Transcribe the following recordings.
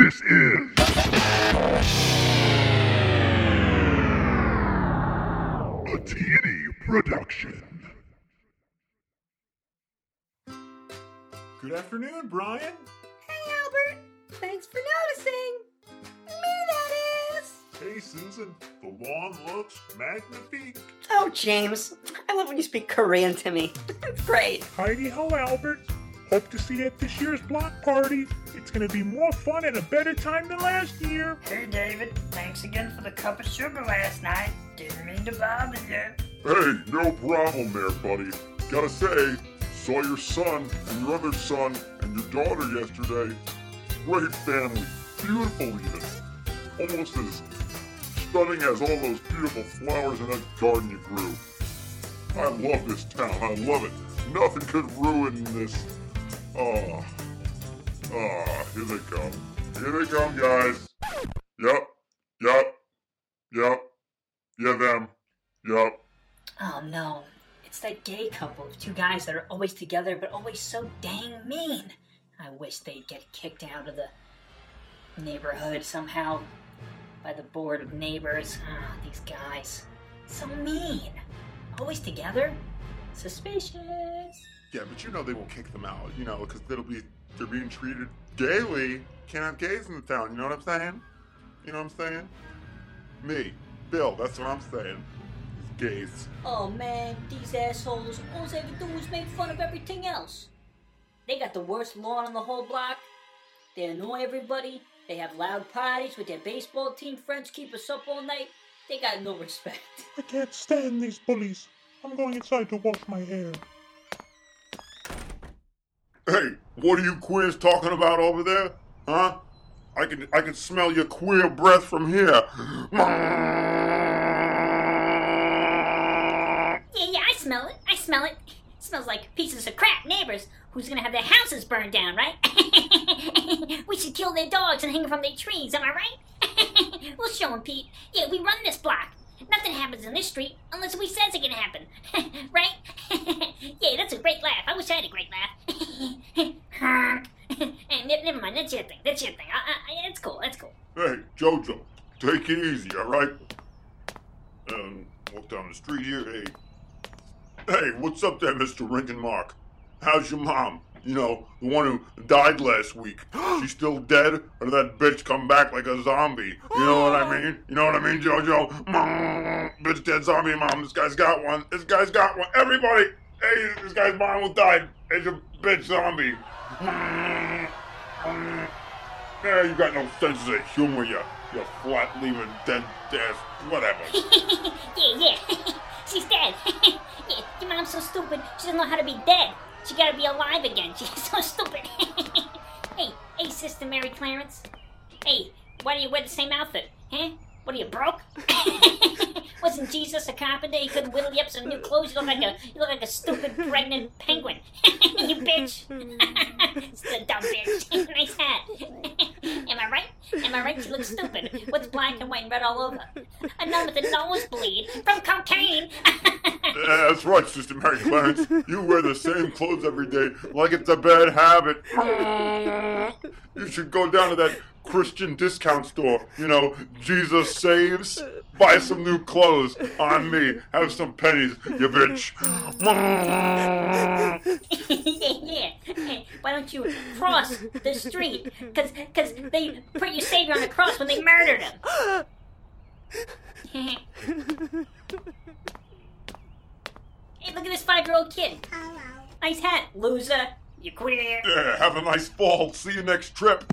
This is a T&E production. Good afternoon, Brian. Hey, Albert. Thanks for noticing. Me, that is. Hey, Susan. The lawn looks magnifique. Oh, James. I love when you speak Korean to me. It's great. Heidi ho, Albert. Hope to see you at this year's block party. It's gonna be more fun and a better time than last year. Hey David, thanks again for the cup of sugar last night. Didn't mean to bother you. Hey, no problem there, buddy. Gotta say, saw your son and your other son and your daughter yesterday. Great family. Beautiful even. Almost as stunning as all those beautiful flowers in that garden you grew. I love this town. I love it. Nothing could ruin this. Oh. Oh, here they come. Here they come, guys. Yep. Yep. Yep. Yeah, them. Yup. Oh no, it's that gay couple of two guys that are always together but always so dang mean. I wish they'd get kicked out of the neighborhood somehow by the board of neighbors. Ah, these guys. So mean. Always together? Suspicious. Yeah, but you know they won't kick them out, you know, because they'll be they're being treated gaily. Can't have gays in the town. You know what I'm saying? You know what I'm saying? Me, Bill. That's what I'm saying. These gays. Oh man, these assholes, all they ever do is make fun of everything else. They got the worst lawn on the whole block. They annoy everybody. They have loud parties with their baseball team friends, keep us up all night. They got no respect. I can't stand these bullies. I'm going inside to wash my hair. Hey, what are you queers talking about over there? Huh? I can I can smell your queer breath from here. Yeah, yeah, I smell it. I smell it. It smells like pieces of crap neighbors who's gonna have their houses burned down, right? we should kill their dogs and hang them from their trees, am I right? we'll show 'em, Pete. Yeah, we run this block. Nothing happens in this street unless we says it can happen, right? yeah, that's a great laugh. I wish I had a great laugh. Hey, ne- never mind. That's your thing. That's your thing. I, I, it's cool. It's cool. Hey, Jojo, take it easy, all right? Um, walk down the street here. Hey, hey, what's up there, Mister Lincoln Mark? How's your mom? You know, the one who died last week. She's still dead, or did that bitch come back like a zombie? You know what I mean? You know what I mean, Jojo? Mom, bitch, dead zombie mom. This guy's got one. This guy's got one. Everybody, hey, this guy's mom will die. It's a bitch zombie. Yeah, you got no sense of humor, you, you flat leaving dead ass, whatever. yeah, yeah. She's dead. yeah, your mom's so stupid. She doesn't know how to be dead. She gotta be alive again. She's so stupid. hey, hey, Sister Mary Clarence. Hey, why do you wear the same outfit? Huh? What are you broke? Wasn't Jesus a carpenter? He couldn't whittle you up some new clothes. You look like a you look like a stupid pregnant penguin. you bitch. Still dumb bitch. nice hat. Am I right? Am I right? She looks stupid. What's black and white and red all over? A nun with a nosebleed from cocaine. Yeah, that's right, Sister Mary Clarence. You wear the same clothes every day like it's a bad habit. You should go down to that Christian discount store. You know, Jesus saves. Buy some new clothes on me. Have some pennies, you bitch. yeah, yeah. Why don't you cross the street? Cause, cause they put your savior on the cross when they murdered him. hey, look at this five-year-old kid. Nice hat, loser. You queer. Yeah, have a nice fall. See you next trip.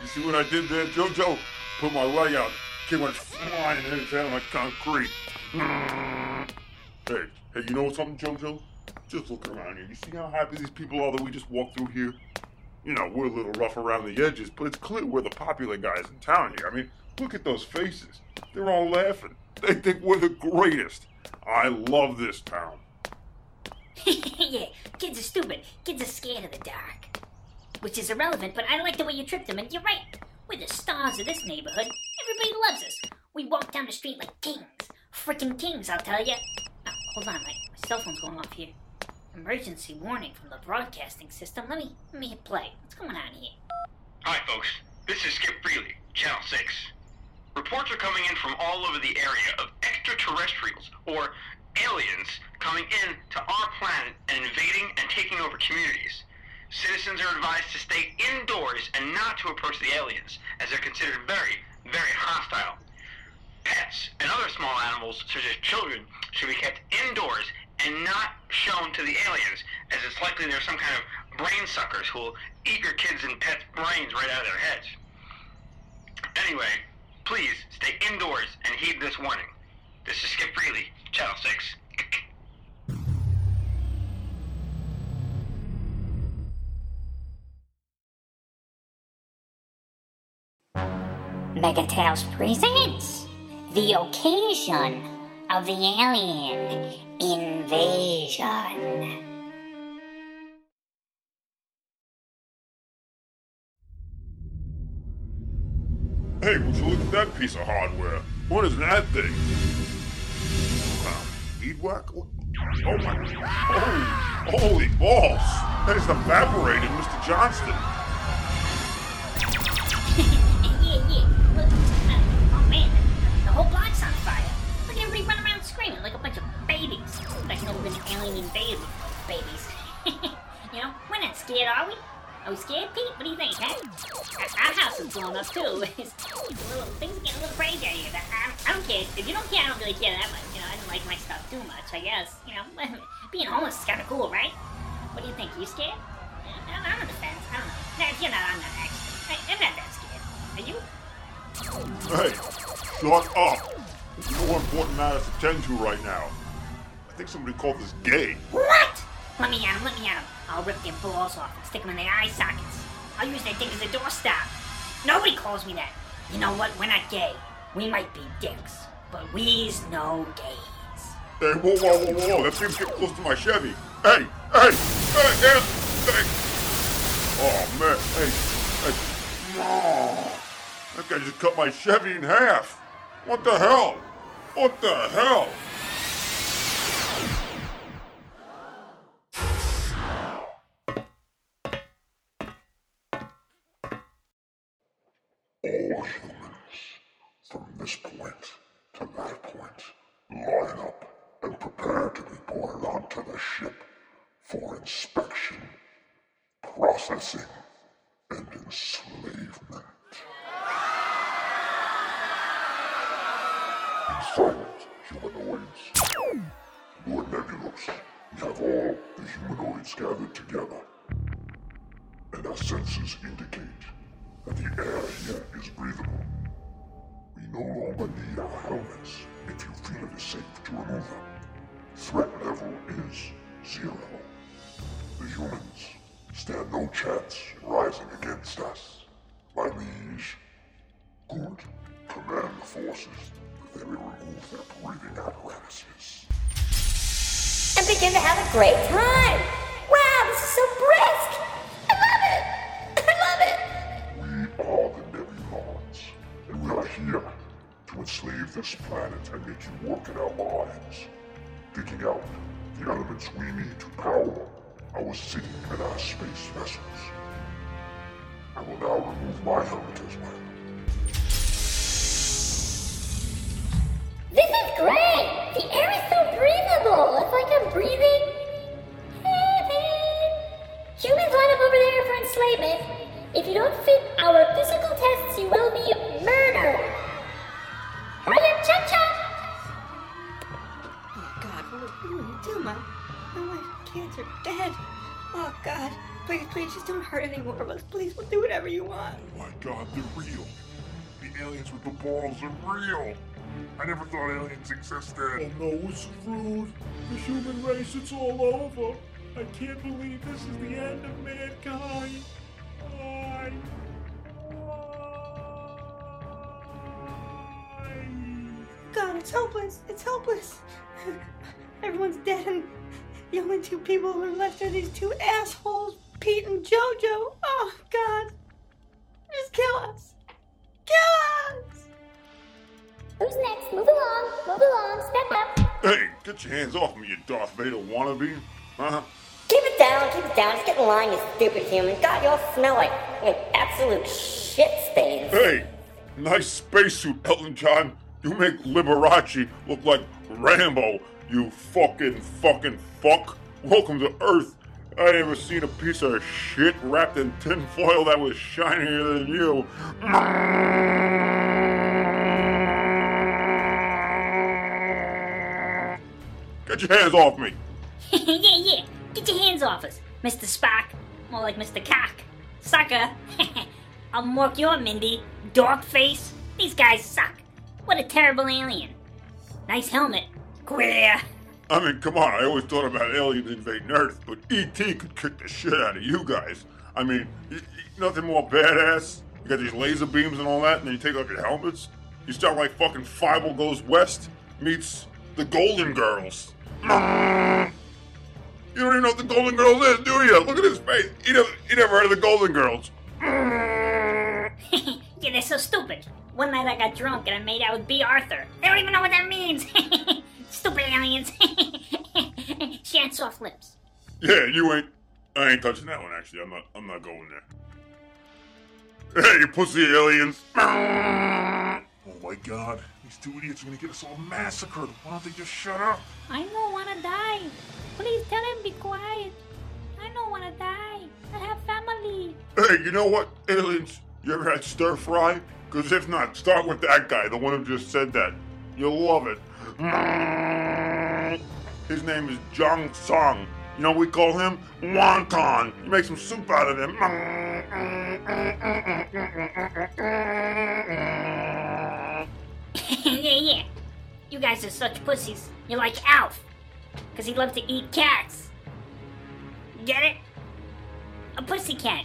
You see what I did there, Jojo? Put my leg out. Kid went flying head on the concrete. Hey, hey, you know something, Jojo? Just look around here. You see how happy these people are that we just walked through here? You know, we're a little rough around the edges, but it's clear we're the popular guys in town here. I mean, look at those faces. They're all laughing. They think we're the greatest. I love this town. yeah, kids are stupid. Kids are scared of the dark. Which is irrelevant, but I like the way you tripped them, and you're right. We're the stars of this neighborhood. Everybody loves us. We walk down the street like kings. Freaking kings, I'll tell you. Oh, ah, hold on, my, my cell phone's going off here. Emergency warning from the broadcasting system. Let me let me hit play. What's going on here? Hi, folks. This is Skip Freely, Channel 6. Reports are coming in from all over the area of extraterrestrials, or aliens, coming in to our planet and invading and taking over communities. Citizens are advised to stay indoors and not to approach the aliens, as they're considered very, very hostile. Pets and other small animals, such as children, should be kept indoors and not shown to the aliens, as it's likely there's some kind of brain suckers who will eat your kids and pets' brains right out of their heads. Anyway, please stay indoors and heed this warning. This is Skip Freely, Channel 6. Megatails presents the occasion of the alien invasion. Hey, would you look at that piece of hardware? What is that thing? Wow, beadwork? Oh, oh my... Oh, holy balls! That is evaporated, Mr. Johnston. The whole block's on fire. Look at everybody running around screaming like a bunch of babies. Like no been alien invaded babies. you know, we're not scared, are we? Are we scared, Pete? What do you think, huh? Our, house is blowing up too. Little, things are getting a little crazy out here. I, I don't care. If you don't care, I don't really care that much. You know, I don't like my stuff too much. I guess. You know, being homeless is kind of cool, right? What do you think? You scared? I'm, on the fence. I don't know. No, you're not, I'm not actually. I, I'm not that scared. Are you? Hey, shut up! There's more important matters to tend to right now. I think somebody called this gay. What? Let me at him, let me at him. I'll rip their balls off and stick them in their eye sockets. I'll use their thing as a doorstop. Nobody calls me that. You know what? We're not gay. We might be dicks, but we's no gays. Hey, whoa, whoa, whoa, whoa, that thing's getting close to my Chevy. Hey, hey, hey, hey, hey. Oh, man, hey, hey. Oh, that guy just cut my Chevy in half. What the hell? What the hell? All humans, from this point to that point, line up and prepare to be boarded onto the ship for inspection, processing, and enslavement. Silent humanoids. Lord Nebulos, we have all the humanoids gathered together, and our senses indicate that the air here is breathable. We no longer need our helmets if you feel it is safe to remove them. Threat level is zero. The humans stand no chance rising against us. My liege, good command the forces they may remove their breathing apparatuses. And begin to have a great time. Wow, this is so brisk. I love it. I love it. We are the Nebulons, and we are here to enslave this planet and make you work in our mines, digging out the elements we need to power our city and our space vessels. I will now remove my helmet as well. Great. The air is so breathable. It's like I'm breathing heaven. Humans line up over there for enslavement. If you don't fit our physical tests, you will be murdered. Hurry up, chop chop. Oh God, what will you do? My, my wife and kids are dead. Oh God, please, please, just don't hurt any more of us. Please, we'll do whatever you want. Oh my god, they're real. The aliens with the balls are real. I never thought aliens existed. Oh no, we're screwed. The human race, it's all over. I can't believe this is the end of mankind. Why? Why? God, it's hopeless. It's hopeless. Everyone's dead, and the only two people who are left are these two assholes, Pete and JoJo. Oh God, just kill us. Move along. Step up. Hey, get your hands off me, you Darth Vader wannabe. Huh? Keep it down. Keep it down. Just get in line, you stupid human. God, you all smell like, like absolute shit stain. Hey, nice spacesuit, Elton John. You make Liberace look like Rambo, you fucking fucking fuck. Welcome to Earth. I ain't ever seen a piece of shit wrapped in tinfoil that was shinier than you. Get your hands off me. yeah, yeah. Get your hands off us, Mr. Spock. More like Mr. Cock. Sucker. I'll mark your Mindy. Dog face. These guys suck. What a terrible alien. Nice helmet. Queer. I mean, come on, I always thought about aliens invading Earth, but E.T. could kick the shit out of you guys. I mean, nothing more badass. You got these laser beams and all that, and then you take off your helmets. You start like fucking Five Goes West meets the Golden Girls. You don't even know what the Golden Girls is, do you? Look at his face. You never, you never heard of the Golden Girls. yeah, they're so stupid. One night I got drunk and I made out with Bea Arthur. They don't even know what that means. Stupid aliens. she had soft lips. Yeah, you ain't. I ain't touching that one. Actually, I'm not. I'm not going there. Hey, you pussy aliens! Oh my god, these two idiots are gonna get us all massacred. Why don't they just shut up? I don't wanna die. Please tell him be quiet. I don't wanna die. I have family. Hey, you know what, aliens? You ever had stir fry? Because if not, start with that guy, the one who just said that. You'll love it. His name is Jong Song. You know what we call him? Wonton. You make some soup out of him. yeah, yeah. You guys are such pussies. You're like Alf. Because he loves to eat cats. Get it? A pussy cat.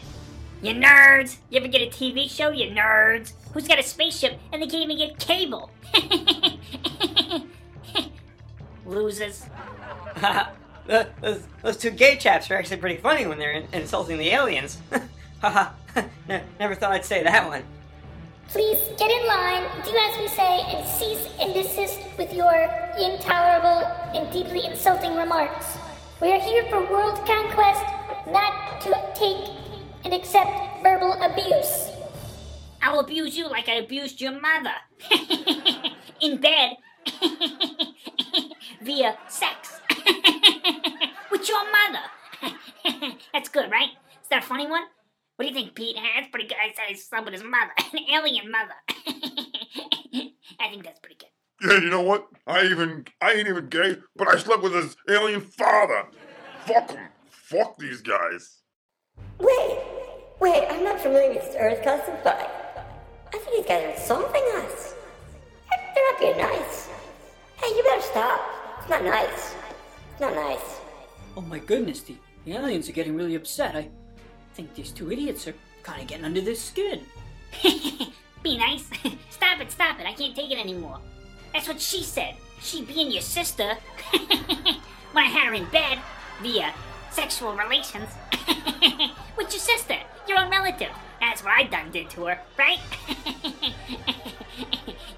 You nerds! You ever get a TV show, you nerds? Who's got a spaceship and they can't even get cable? Losers. Those, two gay chaps are actually pretty funny when they're in- insulting the aliens. Haha, never thought I'd say that one. Please get in line, do as we say, and cease and desist with your intolerable and deeply insulting remarks. We are here for world conquest, not to take and accept verbal abuse. I'll abuse you like I abused your mother. In bed. Via sex. With your mother. That's good, right? Is that a funny one? What do you think, Pete? That's pretty good. I said I slept with his mother. An alien mother. I think that's pretty good. Yeah, you know what? I even I ain't even gay, but I slept with his alien father. Fuck him. Fuck these guys. Wait, wait, I'm not familiar with this Earth classified. I think these guys are insulting us. They're they're not being nice. Hey, you better stop. It's not nice. It's not nice. Oh my goodness, the, the aliens are getting really upset. I think these two idiots are kind of getting under their skin. Be nice. stop it, stop it. I can't take it anymore. That's what she said. She being your sister. when I had her in bed via sexual relations with your sister, your own relative. That's what I done did to her, right?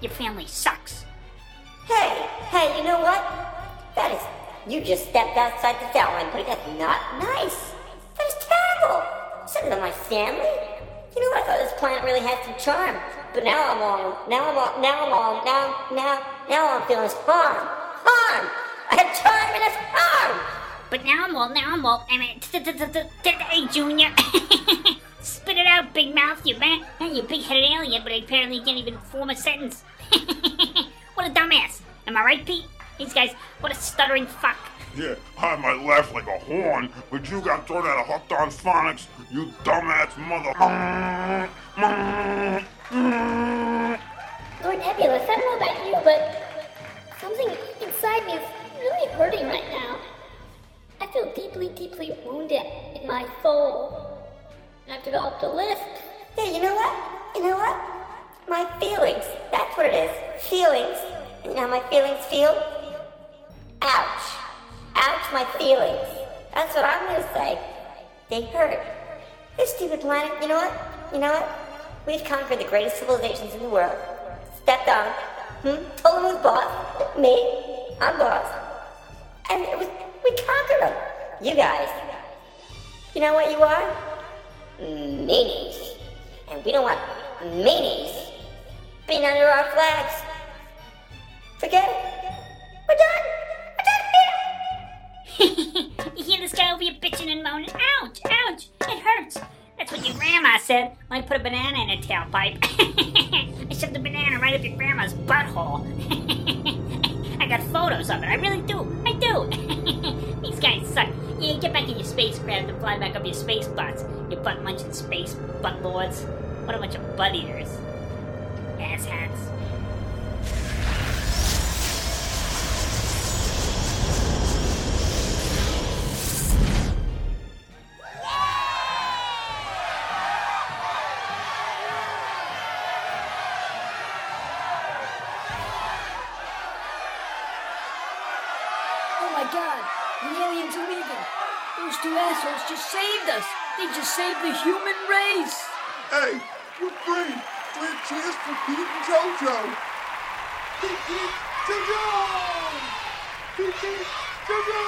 your family sucks. Hey, hey, you know what? That is, you just stepped outside the foul line, but that's not nice. Is terrible. My family. You know? I thought this planet really had some charm, but now I'm all, now I'm all, now I'm all, now, now, now I'm feeling harm, harm. I have charm and it's harm. But now I'm all, now I'm all, I mean, hey, Junior. Spit it out, big mouth, you man. You big headed alien, but apparently can't even form a sentence. what a dumbass. Am I right, Pete? These guys, what a stuttering fuck. Yeah, I might laugh like a horn, but you got thrown out of hooked on phonics, you dumbass mother. Lord Nebulous, I don't know about you, but something inside me is really hurting right now. I feel deeply, deeply wounded in my soul. I've developed a list. Yeah, you know what? You know what? My feelings. That's what it is. Feelings. And how my feelings feel? Ouch. Ouch, my feelings. That's what I'm gonna say. They hurt. This stupid planet, you know what? You know what? We've conquered the greatest civilizations in the world. Stepped on. Hmm? Told them who's boss. Me. I'm boss. And it was, we conquered them. You guys. You know what you are? Meanies. And we don't want meanies being under our flags. Forget it. We're done. Here. you bitching and moaning? Ouch, ouch, it hurts. That's what your grandma said when I put a banana in a tailpipe. I shoved the banana right up your grandma's butthole. I got photos of it. I really do. I do. These guys suck. Yeah, get back in your spacecraft and fly back up your space butts. You butt munching space butt lords. What a bunch of butt eaters. Ass assholes just saved us. They just saved the human race. Hey, we're free. We're a chance for Pete and JoJo. Pete, Pete, JoJo! Pete, Pete, JoJo!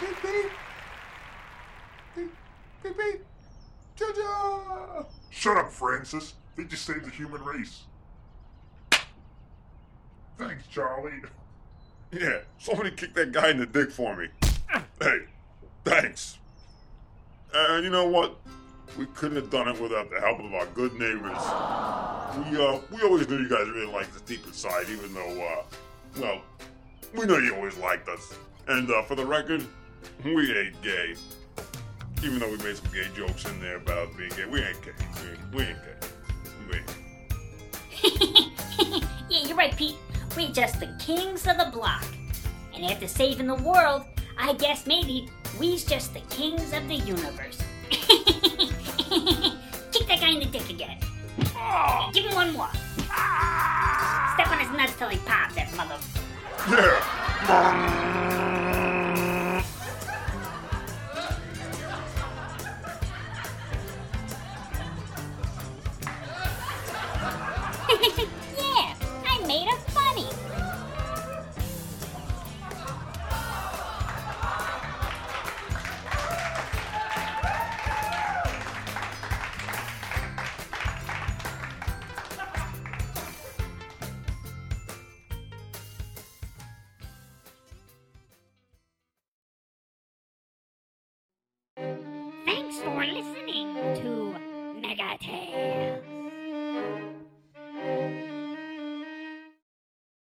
Pete, Pete. Pete, Pete, Pete, JoJo! Shut up, Francis. They just saved the human race. Thanks, Charlie. Yeah, somebody kick that guy in the dick for me. Hey, thanks. And you know what? We couldn't have done it without the help of our good neighbors. We uh, we always knew you guys really liked us deep inside, even though uh, well, we know you always liked us. And uh, for the record, we ain't gay. Even though we made some gay jokes in there about being gay, we ain't gay. We ain't, we ain't gay. We ain't. yeah, you're right, Pete. We're just the kings of the block. And after saving the world, I guess maybe we's just the kings of the universe. Kick that guy in the dick again. Oh. Give him one more. Ah. Step on his nuts till he pops, that mother. Yeah.